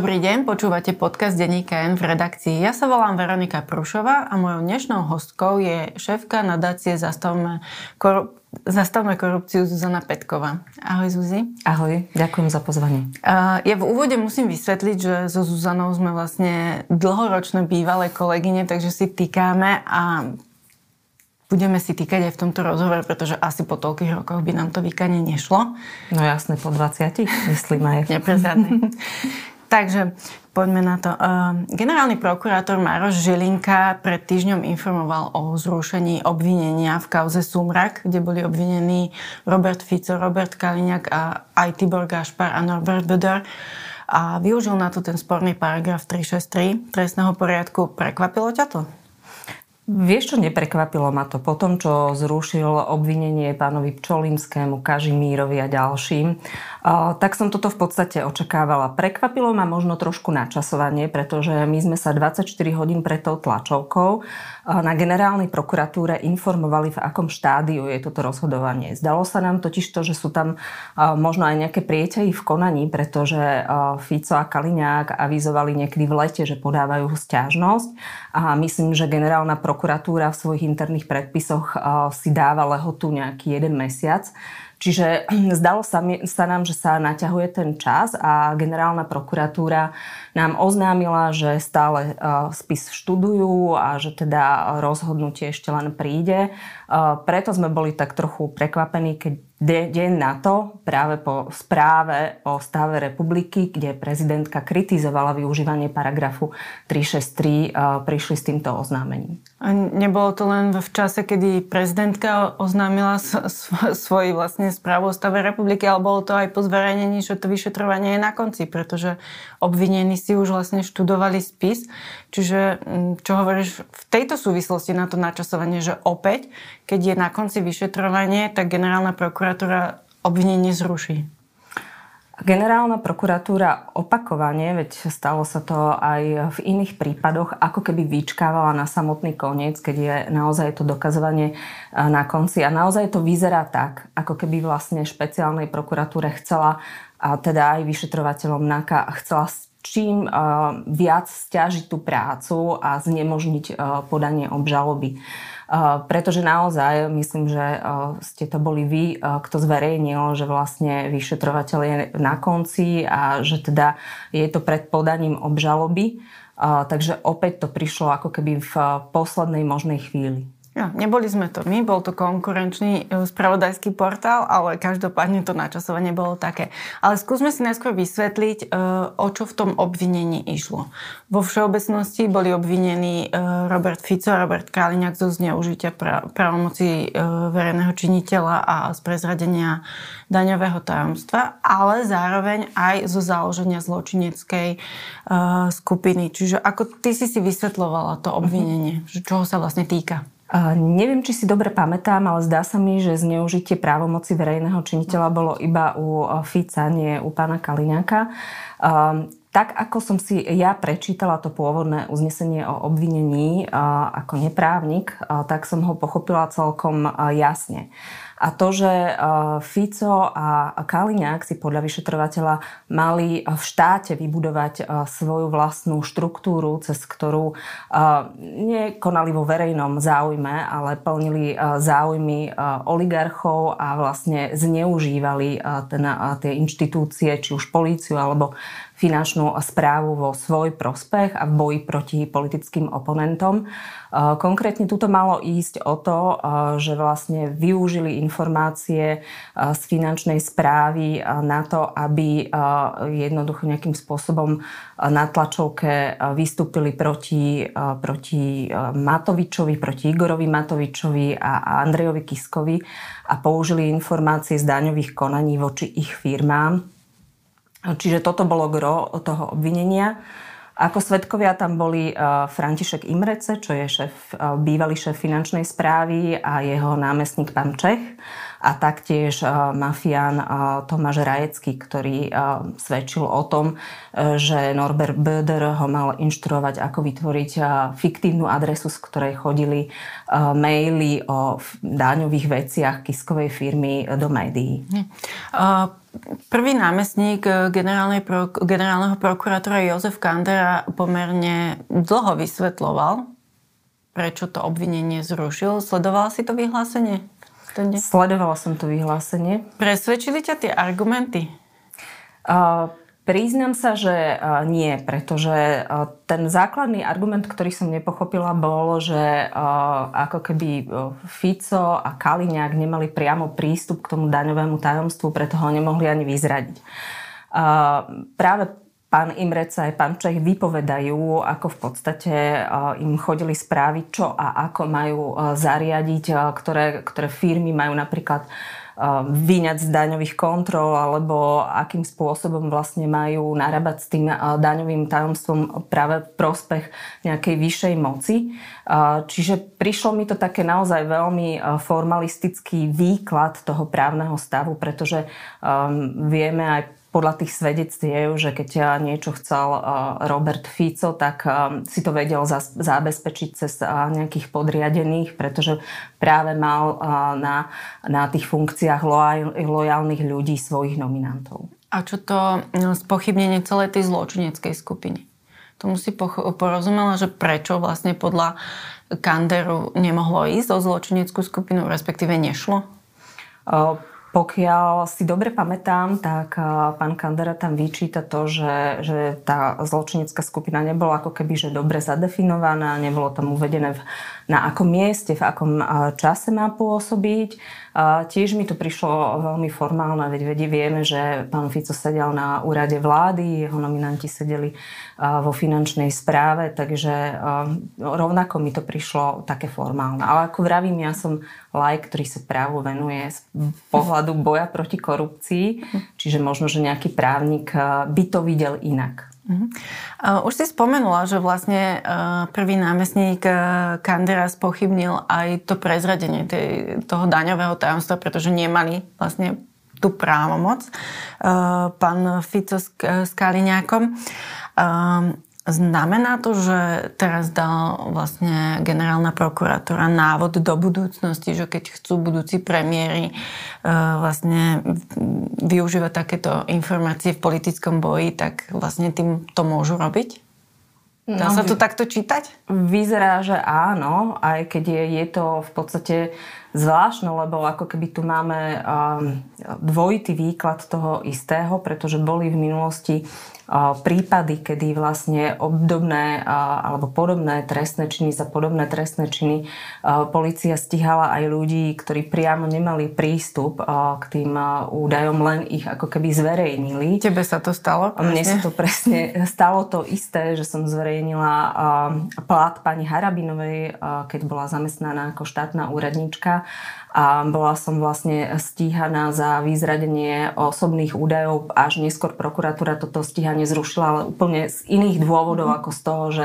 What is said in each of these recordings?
Dobrý deň, počúvate podcast Deníka N v redakcii. Ja sa volám Veronika Prušová a mojou dnešnou hostkou je šéfka nadácie Zastavme, korup- Zastavme korupciu Zuzana Petková. Ahoj Zuzi. Ahoj, ďakujem za pozvanie. Ja v úvode musím vysvetliť, že so Zuzanou sme vlastne dlhoročné bývalé kolegyne, takže si týkáme a budeme si týkať aj v tomto rozhovore, pretože asi po toľkých rokoch by nám to vykanie nešlo. No jasne, po 20, myslím aj. Neprezradne. Takže poďme na to. Ehm, generálny prokurátor Maroš Žilinka pred týždňom informoval o zrušení obvinenia v kauze Sumrak, kde boli obvinení Robert Fico, Robert Kaliňák a aj Tibor Gašpar a Norbert Böder a využil na to ten sporný paragraf 363 trestného poriadku. Prekvapilo ťa to? Vieš čo, neprekvapilo ma to po tom, čo zrušil obvinenie pánovi Pčolinskému, Kažimírovi a ďalším. Tak som toto v podstate očakávala. Prekvapilo ma možno trošku načasovanie, pretože my sme sa 24 hodín pred tou tlačovkou na generálnej prokuratúre informovali, v akom štádiu je toto rozhodovanie. Zdalo sa nám totiž to, že sú tam možno aj nejaké prieťahy v konaní, pretože Fico a Kaliňák avizovali niekedy v lete, že podávajú stiažnosť a myslím, že generálna prokuratúra v svojich interných predpisoch si dáva lehotu nejaký jeden mesiac. Čiže zdalo sa, sa nám, že sa naťahuje ten čas a generálna prokuratúra nám oznámila, že stále spis študujú a že teda rozhodnutie ešte len príde. Preto sme boli tak trochu prekvapení, keď deň na to, práve po správe o stave republiky, kde prezidentka kritizovala využívanie paragrafu 363, prišli s týmto oznámením. A nebolo to len v čase, kedy prezidentka oznámila svoj vlastne správu o stave republiky, ale bolo to aj po zverejnení, že to vyšetrovanie je na konci, pretože obvinení si už vlastne študovali spis. Čiže čo hovoríš v tejto súvislosti na to načasovanie, že opäť, keď je na konci vyšetrovanie, tak generálna prokuratúra obvinenie zruší? Generálna prokuratúra opakovane, veď stalo sa to aj v iných prípadoch, ako keby vyčkávala na samotný koniec, keď je naozaj to dokazovanie e, na konci. A naozaj to vyzerá tak, ako keby vlastne špeciálnej prokuratúre chcela, a teda aj vyšetrovateľom NAKA, chcela čím uh, viac stiažiť tú prácu a znemožniť uh, podanie obžaloby. Uh, pretože naozaj, myslím, že ste to boli vy, kto zverejnil, že vlastne vyšetrovateľ je na konci a že teda je to pred podaním obžaloby. Takže opäť to prišlo ako keby v poslednej možnej chvíli. Ja, neboli sme to my, bol to konkurenčný e, spravodajský portál, ale každopádne to načasovanie bolo také. Ale skúsme si najskôr vysvetliť, e, o čo v tom obvinení išlo. Vo všeobecnosti boli obvinení e, Robert Fico a Robert Kaliňák zo zneužitia pravomoci verejného činiteľa a z prezradenia daňového tajomstva, ale zároveň aj zo založenia zločineckej skupiny. Čiže ako ty si si vysvetlovala to obvinenie, mm-hmm. čoho sa vlastne týka? Neviem, či si dobre pamätám, ale zdá sa mi, že zneužitie právomoci verejného činiteľa bolo iba u Fica, nie u pána Kaliňáka. Tak ako som si ja prečítala to pôvodné uznesenie o obvinení ako neprávnik, tak som ho pochopila celkom jasne. A to, že e, Fico a Kaliňák si podľa vyšetrovateľa mali v štáte vybudovať e, svoju vlastnú štruktúru, cez ktorú e, nekonali vo verejnom záujme, ale plnili záujmy oligarchov a vlastne zneužívali ten, tie inštitúcie, či už políciu alebo finančnú správu vo svoj prospech a v boji proti politickým oponentom. Konkrétne tuto malo ísť o to, že vlastne využili informácie z finančnej správy na to, aby jednoducho nejakým spôsobom na tlačovke vystúpili proti, proti Matovičovi, proti Igorovi Matovičovi a Andrejovi Kiskovi a použili informácie z daňových konaní voči ich firmám Čiže toto bolo gro toho obvinenia. Ako svetkovia tam boli e, František Imrece, čo je šéf, e, bývalý šéf finančnej správy a jeho námestník pán Čech a taktiež mafián Tomáš Rajecký, ktorý svedčil o tom, že Norbert Böder ho mal inštruovať, ako vytvoriť fiktívnu adresu, z ktorej chodili maily o daňových veciach kiskovej firmy do médií. prvý námestník generálneho prokurátora Jozef Kandera pomerne dlho vysvetloval, prečo to obvinenie zrušil. Sledoval si to vyhlásenie? Sledovala som to vyhlásenie. Presvedčili ťa tie argumenty? Uh, priznám sa, že uh, nie, pretože uh, ten základný argument, ktorý som nepochopila, bol, že uh, ako keby Fico a Kaliňák nemali priamo prístup k tomu daňovému tajomstvu, preto ho nemohli ani vyzradiť. Uh, práve pán Imreca aj pán Čech vypovedajú, ako v podstate im chodili správy, čo a ako majú zariadiť, ktoré, ktoré firmy majú napríklad vyňať z daňových kontrol alebo akým spôsobom vlastne majú narábať s tým daňovým tajomstvom práve prospech nejakej vyššej moci. Čiže prišlo mi to také naozaj veľmi formalistický výklad toho právneho stavu, pretože vieme aj podľa tých svedectiev, že keď niečo chcel uh, Robert Fico, tak um, si to vedel zabezpečiť cez uh, nejakých podriadených, pretože práve mal na, na tých funkciách lojálnych ľudí svojich nominantov. A čo to spochybnenie celej tej zločineckej skupiny? Tomu si porozumela, že prečo vlastne podľa Kanderu nemohlo ísť o zločineckú skupinu, respektíve nešlo? Pokiaľ si dobre pamätám, tak pán Kandera tam vyčíta to, že, že tá zločinecká skupina nebola ako keby že dobre zadefinovaná, nebolo tam uvedené v na akom mieste, v akom čase má pôsobiť. Tiež mi to prišlo veľmi formálne, veď vieme, že pán Fico sedel na úrade vlády, jeho nominanti sedeli vo finančnej správe, takže rovnako mi to prišlo také formálne. Ale ako vravím, ja som lajk, ktorý sa právu venuje z pohľadu boja proti korupcii, čiže možno, že nejaký právnik by to videl inak. Uh-huh. Už si spomenula, že vlastne uh, prvý námestník uh, Kandera spochybnil aj to prezradenie tej, toho daňového tajomstva, pretože nemali vlastne tú právomoc pán Fico s, s Kaliňákom. Znamená to, že teraz dal vlastne generálna prokurátora návod do budúcnosti, že keď chcú budúci premiéry e, vlastne využívať takéto informácie v politickom boji, tak vlastne tým to môžu robiť? Dá no, sa to takto čítať? Vyzerá, že áno, aj keď je, je to v podstate zvláštne, lebo ako keby tu máme um, dvojitý výklad toho istého, pretože boli v minulosti prípady, kedy vlastne obdobné alebo podobné trestné činy za podobné trestné činy policia stihala aj ľudí, ktorí priamo nemali prístup k tým údajom, len ich ako keby zverejnili. Tebe sa to stalo? Presne? Mne sa to presne stalo to isté, že som zverejnila plat pani Harabinovej, keď bola zamestnaná ako štátna úradníčka a bola som vlastne stíhaná za vyzradenie osobných údajov. Až neskôr prokuratúra toto stíhanie zrušila, ale úplne z iných dôvodov, mm. ako z toho, že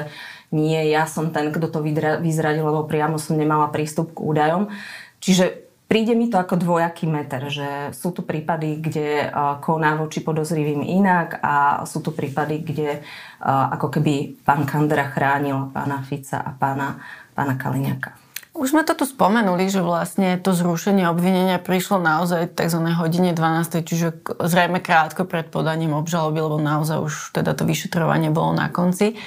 nie, ja som ten, kto to vyzradil, lebo priamo som nemala prístup k údajom. Čiže príde mi to ako dvojaký meter, že sú tu prípady, kde koná voči podozrivým inak a sú tu prípady, kde ako keby pán Kandera chránil pána Fica a pána, pána Kaliňaka. Už sme to tu spomenuli, že vlastne to zrušenie obvinenia prišlo naozaj tzv. hodine 12, čiže zrejme krátko pred podaním obžaloby, lebo naozaj už teda to vyšetrovanie bolo na konci.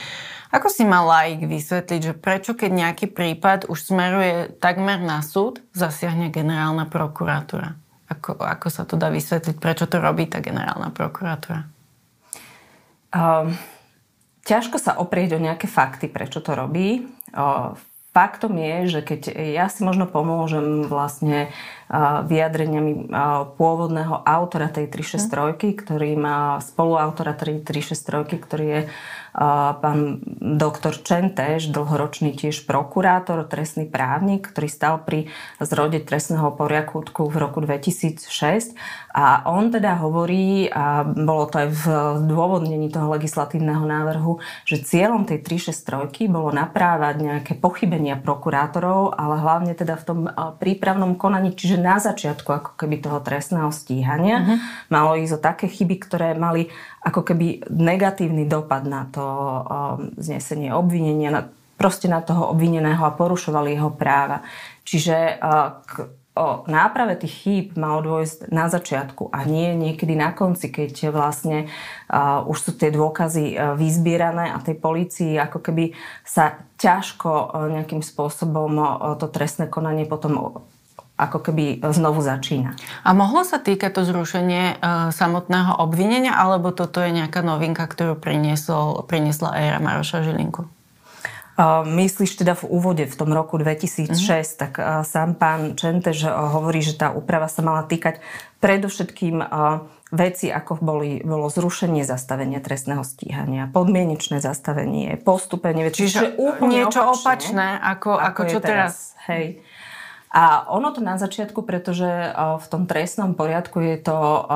Ako si mal laik vysvetliť, že prečo keď nejaký prípad už smeruje takmer na súd, zasiahne generálna prokuratúra? Ako, ako sa to dá vysvetliť, prečo to robí tá generálna prokuratúra? Um, ťažko sa oprieť o nejaké fakty, prečo to robí. Uh, faktom je, že keď ja si možno pomôžem vlastne vyjadreniami pôvodného autora tej 363, ktorý má spoluautora tej 363, ktorý je pán doktor Čentež, dlhoročný tiež prokurátor, trestný právnik, ktorý stal pri zrode trestného poriadku v roku 2006. A on teda hovorí, a bolo to aj v dôvodnení toho legislatívneho návrhu, že cieľom tej 363 bolo naprávať nejaké pochybenia prokurátorov, ale hlavne teda v tom prípravnom konaní, čiže na začiatku ako keby toho trestného stíhania. Uh-huh. Malo ísť o také chyby, ktoré mali ako keby negatívny dopad na to um, znesenie obvinenia, na, proste na toho obvineného a porušovali jeho práva. Čiže uh, k, o náprave tých chýb malo dôjsť na začiatku a nie niekedy na konci, keď vlastne uh, už sú tie dôkazy uh, vyzbierané a tej policii ako keby sa ťažko uh, nejakým spôsobom uh, to trestné konanie potom ako keby znovu začína. A mohlo sa týkať to zrušenie uh, samotného obvinenia, alebo toto je nejaká novinka, ktorú priniesol, priniesla éra Maroša Žilinku? Myslíš teda v úvode v tom roku 2006, mm-hmm. tak sám pán Čentež hovorí, že tá úprava sa mala týkať predovšetkým veci, ako boli, bolo zrušenie zastavenia trestného stíhania, podmienečné zastavenie, postupenie veci. Čiže úplne niečo opačné, opačné ako, ako, ako čo teraz. teraz. Hej. A ono to na začiatku, pretože v tom trestnom poriadku je to,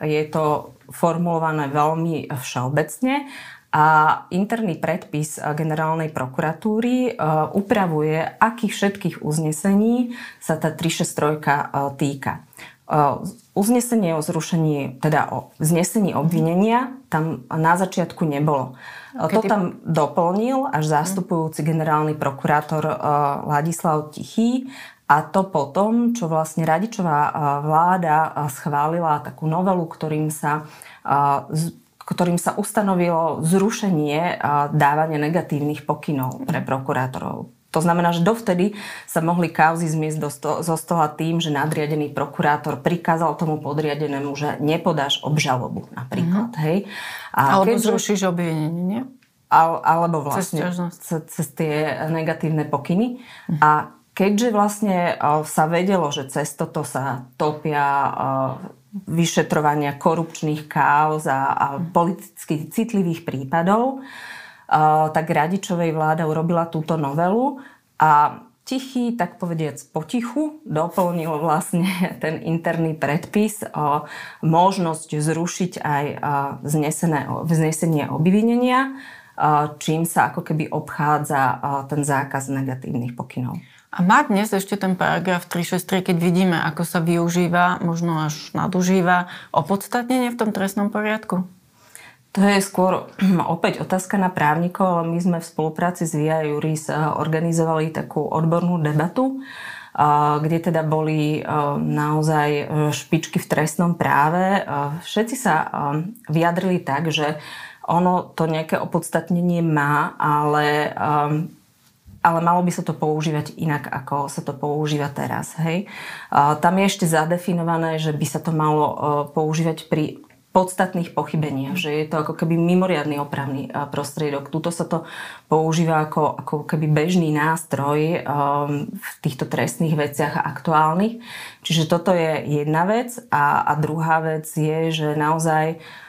je to formulované veľmi všeobecne a interný predpis generálnej prokuratúry e, upravuje, akých všetkých uznesení sa tá 363 e, týka. E, uznesenie o zrušení, teda o znesení obvinenia tam na začiatku nebolo. Kedy... To tam doplnil až zastupujúci generálny prokurátor Ladislav Tichý a to potom, čo vlastne Radičová vláda schválila takú novelu, ktorým sa ktorým sa ustanovilo zrušenie dávania negatívnych pokynov pre prokurátorov. To znamená, že dovtedy sa mohli kauzy zmiesť zo stola tým, že nadriadený prokurátor prikázal tomu podriadenému, že nepodáš obžalobu napríklad. Mm-hmm. Hej? A Alebo keď, zrušíš obvinenie, nie? alebo vlastne cez, cez tie negatívne pokyny. Mm-hmm. A keďže vlastne sa vedelo, že cez toto sa topia vyšetrovania korupčných káuz a, politicky citlivých prípadov, tak Radičovej vláda urobila túto novelu a tichý, tak povediac potichu, doplnil vlastne ten interný predpis o možnosť zrušiť aj znesené, vznesenie obvinenia, čím sa ako keby obchádza ten zákaz negatívnych pokynov. A má dnes ešte ten paragraf 363, keď vidíme, ako sa využíva, možno až nadužíva, opodstatnenie v tom trestnom poriadku? To je skôr opäť otázka na právnikov, ale my sme v spolupráci s VIA Juris eh, organizovali takú odbornú debatu, eh, kde teda boli eh, naozaj špičky v trestnom práve. Všetci sa vyjadrili tak, že ono to nejaké opodstatnenie má, ale ale malo by sa to používať inak, ako sa to používa teraz. Hej? Tam je ešte zadefinované, že by sa to malo e, používať pri podstatných pochybeniach, že je to ako keby mimoriadný opravný e, prostriedok. Tuto sa to používa ako, ako keby bežný nástroj um, v týchto trestných veciach aktuálnych. Čiže toto je jedna vec. A, a druhá vec je, že naozaj uh,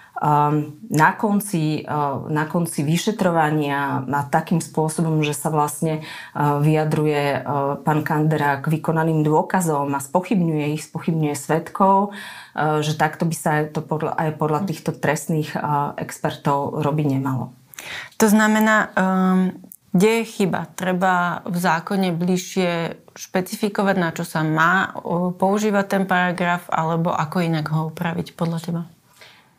na konci, eh, na konci vyšetrovania a takým spôsobom, že sa vlastne eh, vyjadruje eh, pán Kandera k vykonaným dôkazom a spochybňuje ich, spochybňuje svetkov, že takto by sa to podľa, aj podľa týchto trestných expertov robiť nemalo. To znamená, um, kde je chyba? Treba v zákone bližšie špecifikovať, na čo sa má používať ten paragraf, alebo ako inak ho upraviť podľa teba?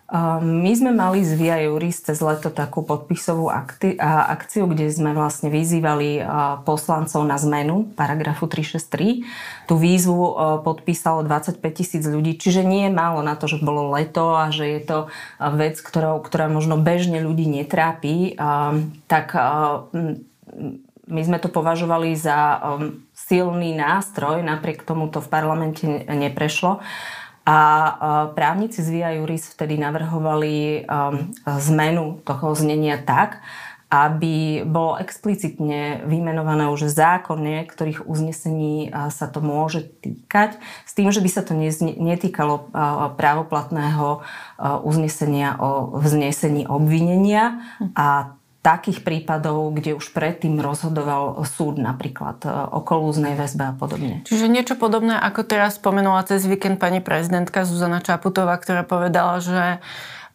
My sme mali z Via Juris cez leto takú podpisovú akti- akciu, kde sme vlastne vyzývali poslancov na zmenu paragrafu 363. Tú výzvu podpísalo 25 tisíc ľudí, čiže nie je málo na to, že bolo leto a že je to vec, ktorá, ktorá možno bežne ľudí netrápi. Tak my sme to považovali za silný nástroj, napriek tomu to v parlamente neprešlo. A právnici z Via Juris vtedy navrhovali um, zmenu toho znenia tak, aby bolo explicitne vymenované už zákonne, ktorých uznesení sa to môže týkať, s tým, že by sa to netýkalo právoplatného uznesenia o vznesení obvinenia. A takých prípadov, kde už predtým rozhodoval súd napríklad e, o kolúznej väzbe a podobne. Čiže niečo podobné, ako teraz spomenula cez víkend pani prezidentka Zuzana Čaputová, ktorá povedala, že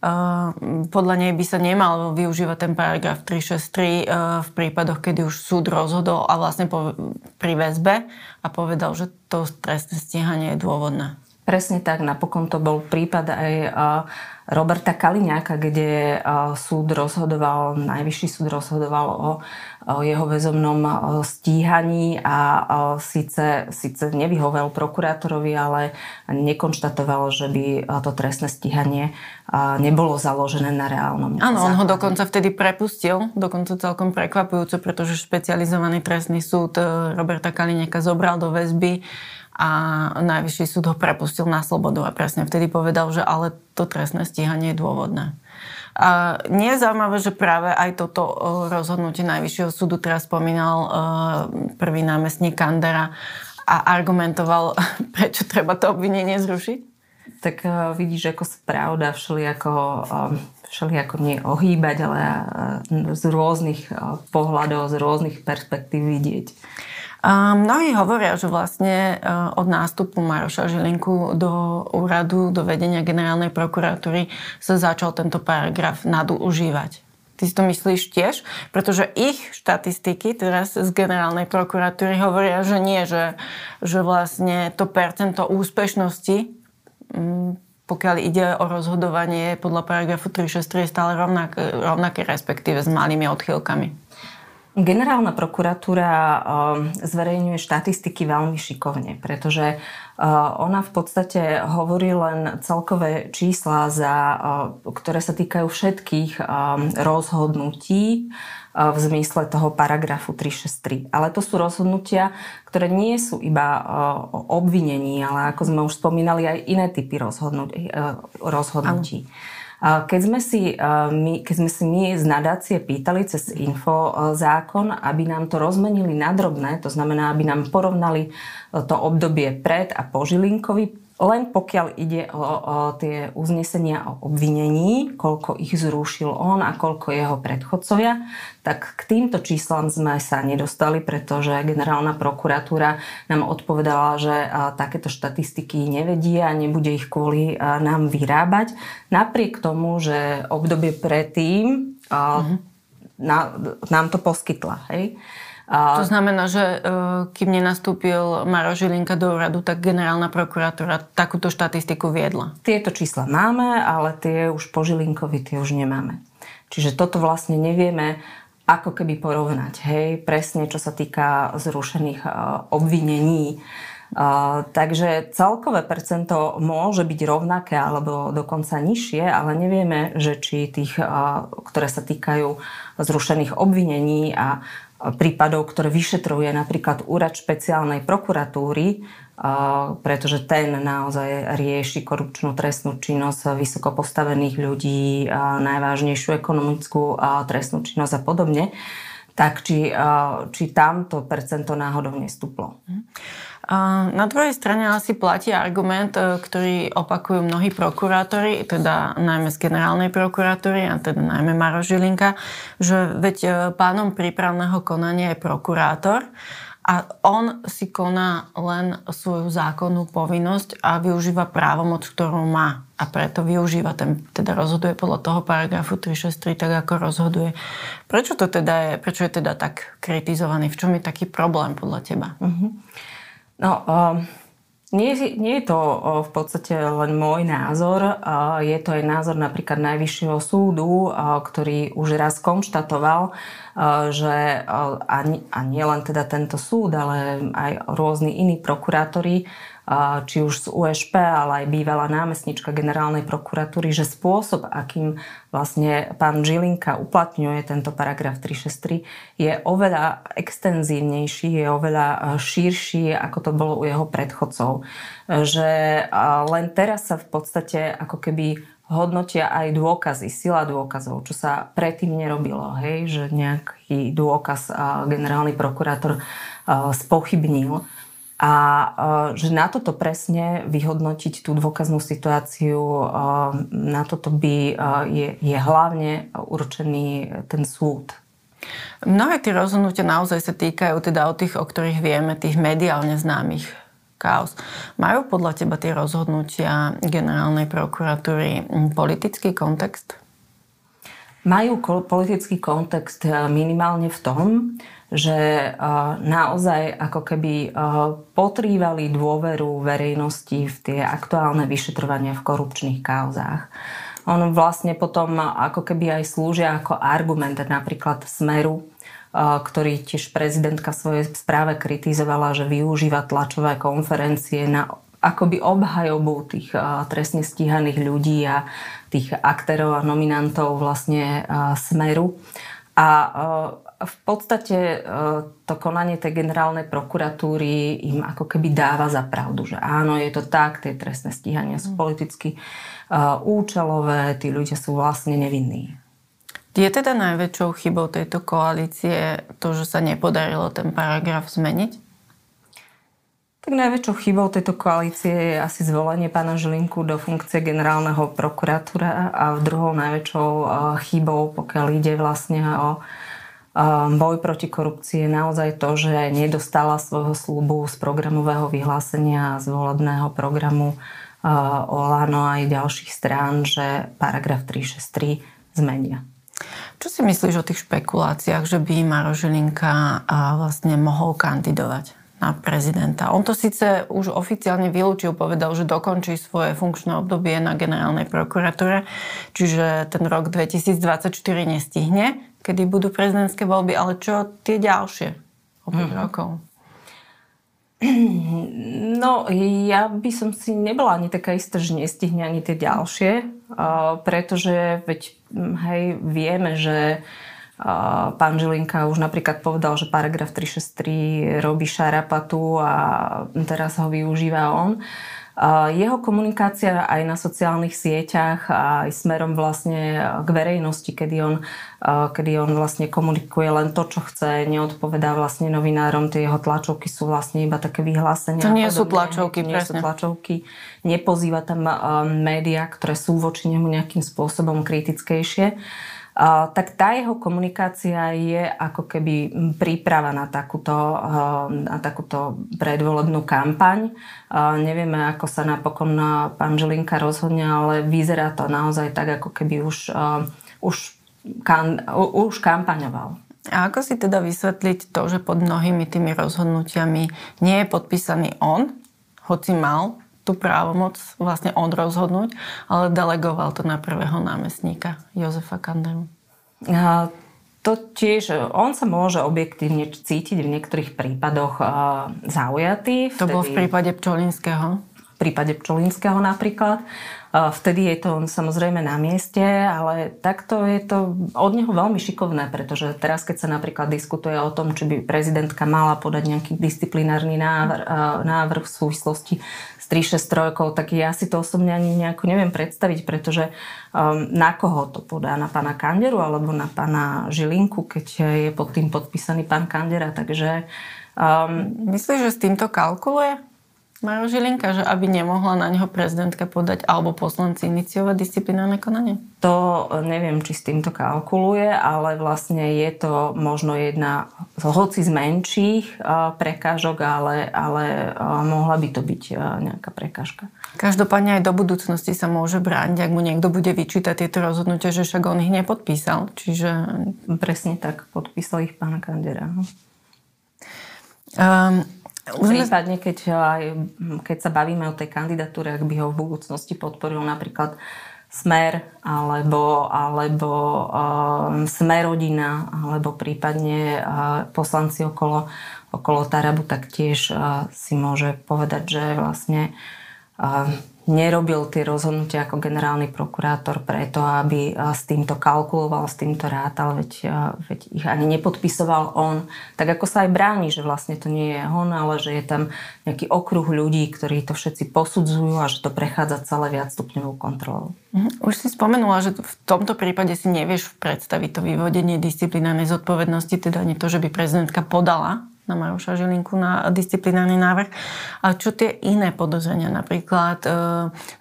Uh, podľa nej by sa nemal využívať ten paragraf 363 uh, e, v prípadoch, kedy už súd rozhodol a vlastne po, pri väzbe a povedal, že to trestné stíhanie je dôvodné. Presne tak, napokon to bol prípad aj Roberta Kaliňáka, kde súd rozhodoval, najvyšší súd rozhodoval o, jeho väzomnom stíhaní a síce, síce nevyhovel prokurátorovi, ale nekonštatoval, že by to trestné stíhanie nebolo založené na reálnom Áno, on ho dokonca vtedy prepustil, dokonca celkom prekvapujúco, pretože špecializovaný trestný súd Roberta Kaliňáka zobral do väzby a najvyšší súd ho prepustil na slobodu a presne vtedy povedal, že ale to trestné stíhanie je dôvodné. A nie je zaujímavé, že práve aj toto rozhodnutie Najvyššieho súdu teraz spomínal prvý námestník Kandera a argumentoval, prečo treba to obvinenie zrušiť? Tak vidíš, ako sa pravda všelijako, všelijako nie ohýbať, ale z rôznych pohľadov, z rôznych perspektív vidieť. A mnohí hovoria, že vlastne e, od nástupu Maroša Žilinku do úradu, do vedenia generálnej prokuratúry sa začal tento paragraf nadužívať. Ty si to myslíš tiež? Pretože ich štatistiky teraz z generálnej prokuratúry hovoria, že nie, že, že vlastne to percento úspešnosti, pokiaľ ide o rozhodovanie podľa paragrafu 363 je stále rovnaké, rovnaké respektíve s malými odchýlkami. Generálna prokuratúra um, zverejňuje štatistiky veľmi šikovne, pretože uh, ona v podstate hovorí len celkové čísla, za, uh, ktoré sa týkajú všetkých rozhodnutí v zmysle toho paragrafu 363. Ale to sú rozhodnutia, ktoré nie sú iba obvinení, ale ako sme už spomínali, aj iné typy rozhodnutí. rozhodnutí. Keď sme, si, my, keď sme si my z nadácie pýtali cez info zákon, aby nám to rozmenili na drobné, to znamená, aby nám porovnali to obdobie pred a po Žilinkovi, len pokiaľ ide o, o tie uznesenia o obvinení, koľko ich zrušil on a koľko jeho predchodcovia, tak k týmto číslam sme sa nedostali, pretože generálna prokuratúra nám odpovedala, že takéto štatistiky nevedie a nebude ich kvôli nám vyrábať. Napriek tomu, že obdobie predtým mm-hmm. nám to poskytla. Hej? A... To znamená, že e, kým nenastúpil Maro Žilinka do úradu, tak generálna prokuratúra takúto štatistiku viedla. Tieto čísla máme, ale tie už po Žilinkovi tie už nemáme. Čiže toto vlastne nevieme ako keby porovnať. Hej, presne čo sa týka zrušených e, obvinení. Uh, takže celkové percento môže byť rovnaké alebo dokonca nižšie, ale nevieme, že či tých, uh, ktoré sa týkajú zrušených obvinení a prípadov, ktoré vyšetruje napríklad úrad špeciálnej prokuratúry, pretože ten naozaj rieši korupčnú trestnú činnosť vysoko postavených ľudí, najvážnejšiu ekonomickú trestnú činnosť a podobne, tak či, či tamto percento náhodou nestúplo. Na druhej strane asi platí argument, e, ktorý opakujú mnohí prokurátori, teda najmä z generálnej prokuratúry a teda najmä Maro Žilinka, že veď e, pánom prípravného konania je prokurátor a on si koná len svoju zákonnú povinnosť a využíva právomoc, ktorú má. A preto využíva ten, teda rozhoduje podľa toho paragrafu 363 tak, ako rozhoduje. Prečo to teda je, prečo je teda tak kritizovaný? V čom je taký problém podľa teba? Uh-huh. No, uh, nie, nie je to v podstate len môj názor, je to aj názor napríklad Najvyššieho súdu, ktorý už raz konštatoval, že a nie len teda tento súd, ale aj rôzni iní prokurátori či už z USP, ale aj bývalá námestnička generálnej prokuratúry, že spôsob, akým vlastne pán Žilinka uplatňuje tento paragraf 363, je oveľa extenzívnejší, je oveľa e, širší, ako to bolo u jeho predchodcov. Že len teraz sa v podstate ako keby hodnotia aj dôkazy, sila dôkazov, čo sa predtým nerobilo, hej, že nejaký dôkaz generálny prokurátor spochybnil a e, že na toto presne vyhodnotiť tú dôkaznú situáciu, e, na toto by e, je, je hlavne určený ten súd. Mnohé tie rozhodnutia naozaj sa týkajú teda o tých, o ktorých vieme, tých mediálne známych kaos. Majú podľa teba tie rozhodnutia generálnej prokuratúry politický kontext? Majú politický kontext minimálne v tom, že naozaj ako keby potrývali dôveru verejnosti v tie aktuálne vyšetrovania v korupčných kauzách. On vlastne potom ako keby aj slúžia ako argument napríklad Smeru, ktorý tiež prezidentka v svojej správe kritizovala, že využíva tlačové konferencie na akoby obhajobu tých trestne stíhaných ľudí a tých aktérov a nominantov vlastne Smeru. A v podstate e, to konanie tej generálnej prokuratúry im ako keby dáva za pravdu, že áno, je to tak, tie trestné stíhania sú mm. politicky e, účelové, tí ľudia sú vlastne nevinní. Je teda najväčšou chybou tejto koalície to, že sa nepodarilo ten paragraf zmeniť? Tak najväčšou chybou tejto koalície je asi zvolenie pána Žilinku do funkcie generálneho prokurátora a druhou najväčšou e, chybou, pokiaľ ide vlastne o Ehm, boj proti korupcii je naozaj to, že nedostala svojho slúbu z programového vyhlásenia z volebného programu eh, Olano aj ďalších strán, že paragraf 363 zmenia. Čo si myslíš o tých špekuláciách, že by Maro Žilinka eh, vlastne mohol kandidovať na prezidenta? On to síce už oficiálne vylúčil, povedal, že dokončí svoje funkčné obdobie na generálnej prokuratúre, čiže ten rok 2024 nestihne kedy budú prezidentské voľby, ale čo tie ďalšie o 5 mm-hmm. rokov? No, ja by som si nebola ani taká istá, že nestihne ani tie ďalšie, pretože veď, hm, hej, vieme, že pán Žilinka už napríklad povedal, že paragraf 363 robí šarapatu a teraz ho využíva on. Jeho komunikácia aj na sociálnych sieťach a aj smerom vlastne k verejnosti, kedy on, kedy on vlastne komunikuje len to, čo chce, neodpovedá vlastne novinárom, tie jeho tlačovky sú vlastne iba také vyhlásenia. To nie sú tlačovky, nie presne. sú tlačovky. Nepozýva tam médiá, ktoré sú voči nemu nejakým spôsobom kritickejšie tak tá jeho komunikácia je ako keby príprava na takúto, na takúto predvolebnú kampaň. Nevieme, ako sa napokon pán Žilinka rozhodne, ale vyzerá to naozaj tak, ako keby už, už, kan, už kampaňoval. A ako si teda vysvetliť to, že pod mnohými tými rozhodnutiami nie je podpísaný on, hoci mal tú právomoc vlastne on rozhodnúť, ale delegoval to na prvého námestníka Jozefa Kanderu. A to tiež, on sa môže objektívne cítiť v niektorých prípadoch zaujatý. Vtedy, to bolo v prípade Pčolinského? V prípade Pčolinského napríklad. Vtedy je to samozrejme na mieste, ale takto je to od neho veľmi šikovné, pretože teraz, keď sa napríklad diskutuje o tom, či by prezidentka mala podať nejaký disciplinárny návrh, návrh v súvislosti 363, tak ja si to osobne ani nejako neviem predstaviť, pretože um, na koho to podá? Na pána Kanderu alebo na pána Žilinku, keď je pod tým podpísaný pán Kandera, takže... Um, Myslíš, že s týmto kalkuluje? Maro Žilinka, že aby nemohla na neho prezidentka podať alebo poslanci iniciovať disciplinárne konanie? To neviem, či s týmto kalkuluje, ale vlastne je to možno jedna hoci z menších prekážok, ale, ale mohla by to byť nejaká prekážka. Každopádne aj do budúcnosti sa môže brániť, ak mu niekto bude vyčítať tieto rozhodnutia, že však on ich nepodpísal. Čiže... Presne tak, podpísal ich pána Kandera. Um, Prípadne, keď, aj, keď sa bavíme o tej kandidatúre, ak by ho v budúcnosti podporil napríklad Smer alebo, alebo um, Smerodina alebo prípadne uh, poslanci okolo, okolo Tarabu, tak tiež uh, si môže povedať, že vlastne uh, nerobil tie rozhodnutia ako generálny prokurátor preto, aby s týmto kalkuloval, s týmto rátal, veď, veď ich ani nepodpisoval on. Tak ako sa aj bráni, že vlastne to nie je on, ale že je tam nejaký okruh ľudí, ktorí to všetci posudzujú a že to prechádza celé viacstupňovou kontrolou. Mhm. Už si spomenula, že v tomto prípade si nevieš predstaviť to vyvodenie disciplinárnej zodpovednosti, teda nie to, že by prezidentka podala na Maroša Žilinku na disciplinárny návrh. A čo tie iné podozrenia? Napríklad e,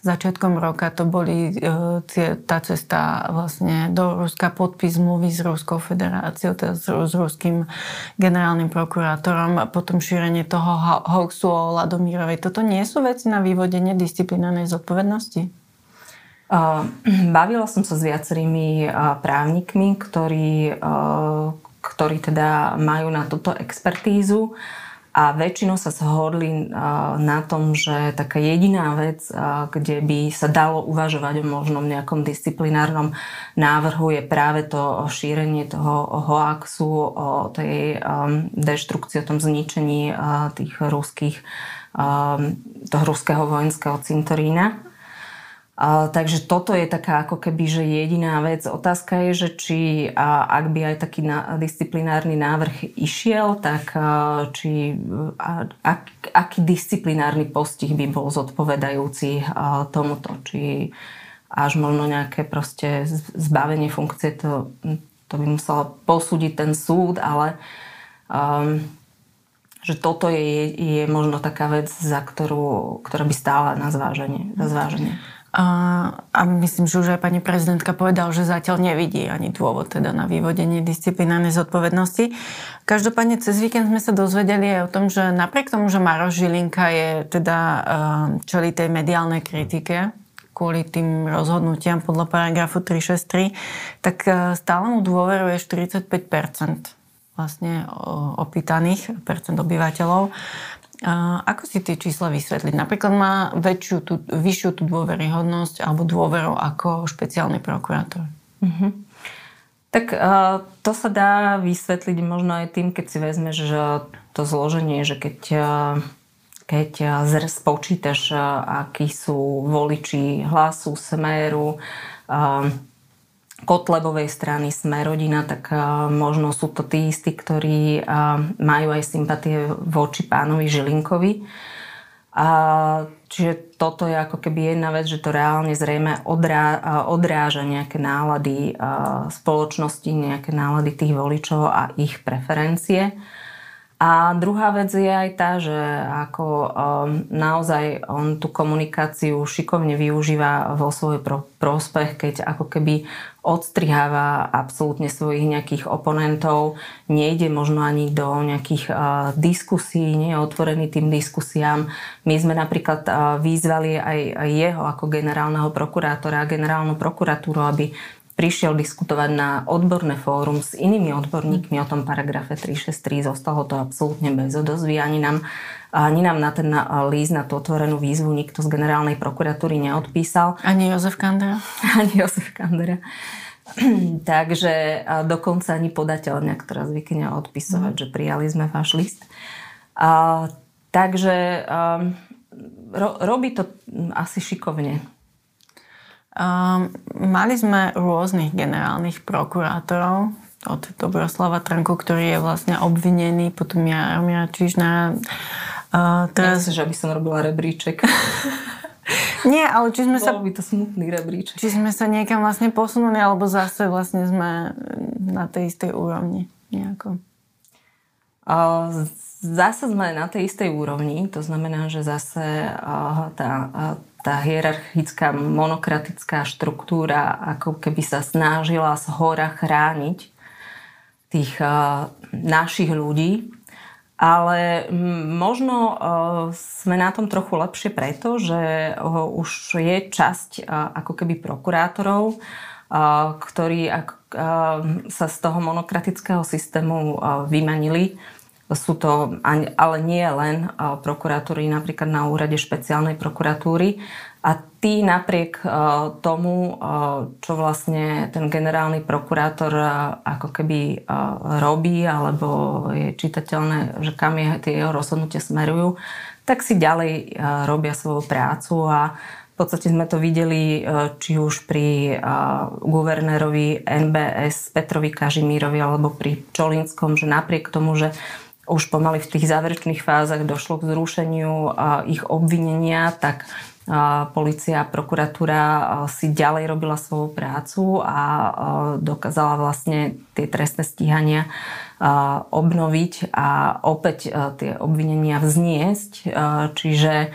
začiatkom roka to boli e, tie, tá cesta vlastne do Ruska, podpis zmluvy s Ruskou federáciou, teda s, s ruským generálnym prokurátorom, a potom šírenie toho hoaxu o Ladomírovej. Toto nie sú veci na vyvodenie disciplinárnej zodpovednosti? Bavila som sa s viacerými právnikmi, ktorí ktorí teda majú na túto expertízu a väčšinou sa zhodli na tom, že taká jediná vec, kde by sa dalo uvažovať o možnom nejakom disciplinárnom návrhu je práve to šírenie toho hoaxu, o tej deštrukcii, o tom zničení tých ruských, toho ruského vojenského cintorína. Takže toto je taká ako keby, že jediná vec. Otázka je, že či ak by aj taký disciplinárny návrh išiel, tak či ak, aký disciplinárny postih by bol zodpovedajúci tomuto. Či až možno nejaké proste zbavenie funkcie, to, to by musel posúdiť ten súd, ale um, že toto je, je možno taká vec, za ktorú, ktorá by stála na zváženie. Za zváženie. A, a myslím, že už aj pani prezidentka povedal, že zatiaľ nevidí ani dôvod teda na vyvodenie disciplinárnej zodpovednosti. Každopádne cez víkend sme sa dozvedeli aj o tom, že napriek tomu, že Maroš Žilinka je teda čeli tej mediálnej kritike kvôli tým rozhodnutiam podľa paragrafu 363, tak stále mu dôveruje 45% vlastne opýtaných percent obyvateľov. Ako si tie čísla vysvetliť? Napríklad má väčšiu tú, vyššiu tú dôveryhodnosť alebo dôveru ako špeciálny prokurátor. Mm-hmm. Tak uh, to sa dá vysvetliť možno aj tým, keď si vezmeš že to zloženie, že keď, uh, keď uh, spočítaš, akí sú voliči hlasu, smeru, uh, Kotlebovej strany Sme rodina, tak možno sú to tí istí, ktorí majú aj sympatie voči pánovi Žilinkovi. A, čiže toto je ako keby jedna vec, že to reálne zrejme odrá, odráža nejaké nálady spoločnosti, nejaké nálady tých voličov a ich preferencie. A druhá vec je aj tá, že ako um, naozaj on tú komunikáciu šikovne využíva vo svoj pro, prospech, keď ako keby odstriháva absolútne svojich nejakých oponentov, nejde možno ani do nejakých uh, diskusí, nie je otvorený tým diskusiám. My sme napríklad uh, vyzvali aj, jeho ako generálneho prokurátora a generálnu prokuratúru, aby prišiel diskutovať na odborné fórum s inými odborníkmi o tom paragrafe 363. Zostalo to absolútne bez odozvy. Ani nám, ani nám na ten líst, na tú otvorenú výzvu nikto z generálnej prokuratúry neodpísal. Ani Jozef Kandera? Ani Jozef Kandera. Takže dokonca ani podateľ nejak teraz zvykne odpisovať, mm. že prijali sme váš list. A, takže a, ro, robí to asi šikovne. Um, mali sme rôznych generálnych prokurátorov, od Dobroslava Trnku, ktorý je vlastne obvinený, potom Jaromíra Čižná. Uh, teraz... Nechceš, aby som robila rebríček. Nie, ale či sme Bolo sa... by to smutný rebríček. Či sme sa niekam vlastne posunuli, alebo zase vlastne sme na tej istej úrovni nejako. Uh, zase sme na tej istej úrovni, to znamená, že zase uh, tá uh, tá hierarchická monokratická štruktúra ako keby sa snažila z hora chrániť tých uh, našich ľudí. Ale možno uh, sme na tom trochu lepšie preto, že uh, už je časť ako keby prokurátorov, ktorí sa z toho monokratického systému vymanili sú to, ale nie len prokuratúry, napríklad na úrade špeciálnej prokuratúry. A tí napriek tomu, čo vlastne ten generálny prokurátor ako keby robí, alebo je čitateľné, že kam je tie jeho rozhodnutia smerujú, tak si ďalej robia svoju prácu a v podstate sme to videli či už pri guvernérovi NBS Petrovi Kažimírovi alebo pri Čolinskom, že napriek tomu, že už pomaly v tých záverečných fázach došlo k zrušeniu ich obvinenia, tak policia a prokuratúra si ďalej robila svoju prácu a dokázala vlastne tie trestné stíhania obnoviť a opäť tie obvinenia vzniesť. Čiže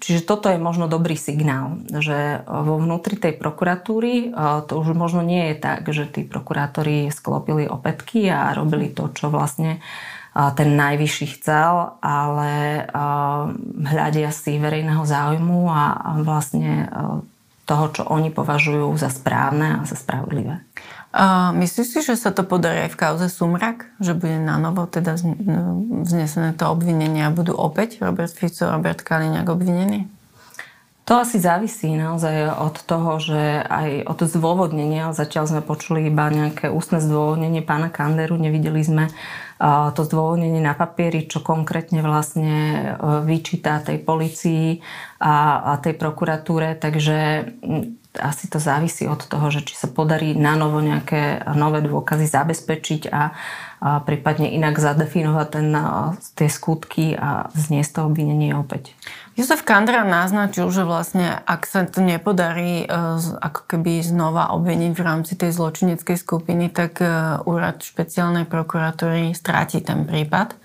Čiže toto je možno dobrý signál, že vo vnútri tej prokuratúry to už možno nie je tak, že tí prokurátori sklopili opätky a robili to, čo vlastne ten najvyšší chcel, ale hľadia si verejného záujmu a vlastne toho, čo oni považujú za správne a za spravodlivé. Uh, myslíš si, že sa to podarí aj v kauze Sumrak? Že bude na novo teda vznesené to obvinenie a budú opäť Robert Fico a Robert Kaliňák obvinení? To asi závisí naozaj od toho, že aj od zdôvodnenia, zatiaľ sme počuli iba nejaké ústne zdôvodnenie pána Kanderu, nevideli sme to zdôvodnenie na papieri, čo konkrétne vlastne e, vyčíta tej policii a, tej prokuratúre, takže asi to závisí od toho, že či sa podarí na novo nejaké nové dôkazy zabezpečiť a, a prípadne inak zadefinovať ten, tie skutky a zniesť to obvinenie opäť. Jozef Kandra naznačil, že vlastne ak sa to nepodarí e, ako keby znova obviniť v rámci tej zločineckej skupiny, tak e, úrad špeciálnej prokuratúry stráti ten prípad.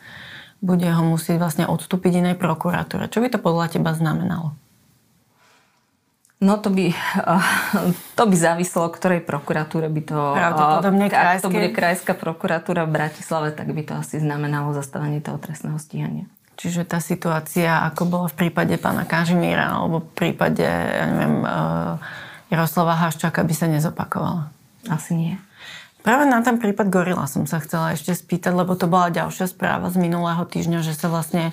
Bude ho musieť vlastne odstúpiť inej prokuratúre. Čo by to podľa teba znamenalo? No to by, to by závislo, ktorej prokuratúre by to... Pravdepodobne krajské. Ak to bude krajská prokuratúra v Bratislave, tak by to asi znamenalo zastavenie toho trestného stíhania. Čiže tá situácia, ako bola v prípade pána Kažimíra alebo v prípade, ja neviem, eh, Jaroslava Haščáka by sa nezopakovala? Asi nie. Práve na ten prípad Gorila som sa chcela ešte spýtať, lebo to bola ďalšia správa z minulého týždňa, že sa vlastne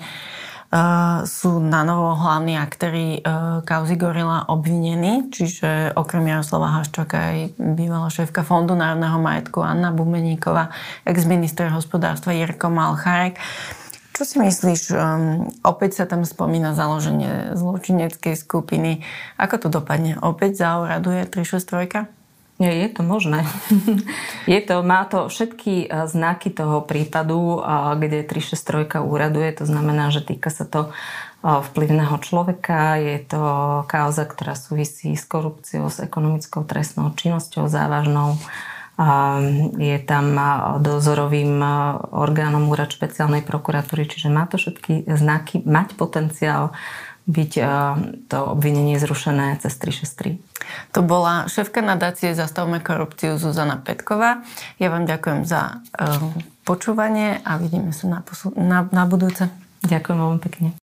uh, sú na novo hlavní aktéry uh, kauzy Gorila obvinení, čiže okrem Jaroslava Haščáka aj bývalá šéfka Fondu národného majetku Anna Bumeníková, ex-minister hospodárstva Jirko Malcharek. Čo si myslíš, um, opäť sa tam spomína založenie zločineckej skupiny. Ako to dopadne? Opäť zauraduje 363? Nie, je to možné. je to, má to všetky uh, znaky toho prípadu, kde 363 úraduje, to znamená, že týka sa to uh, vplyvného človeka, je to kauza, ktorá súvisí s korupciou, s ekonomickou trestnou činnosťou závažnou, je tam dozorovým orgánom úrad špeciálnej prokuratúry, čiže má to všetky znaky, mať potenciál byť to obvinenie zrušené cez 363. To bola šéfka nadácie Zastavme korupciu Zuzana Petková. Ja vám ďakujem za počúvanie a vidíme sa na, na, na budúce. Ďakujem veľmi pekne.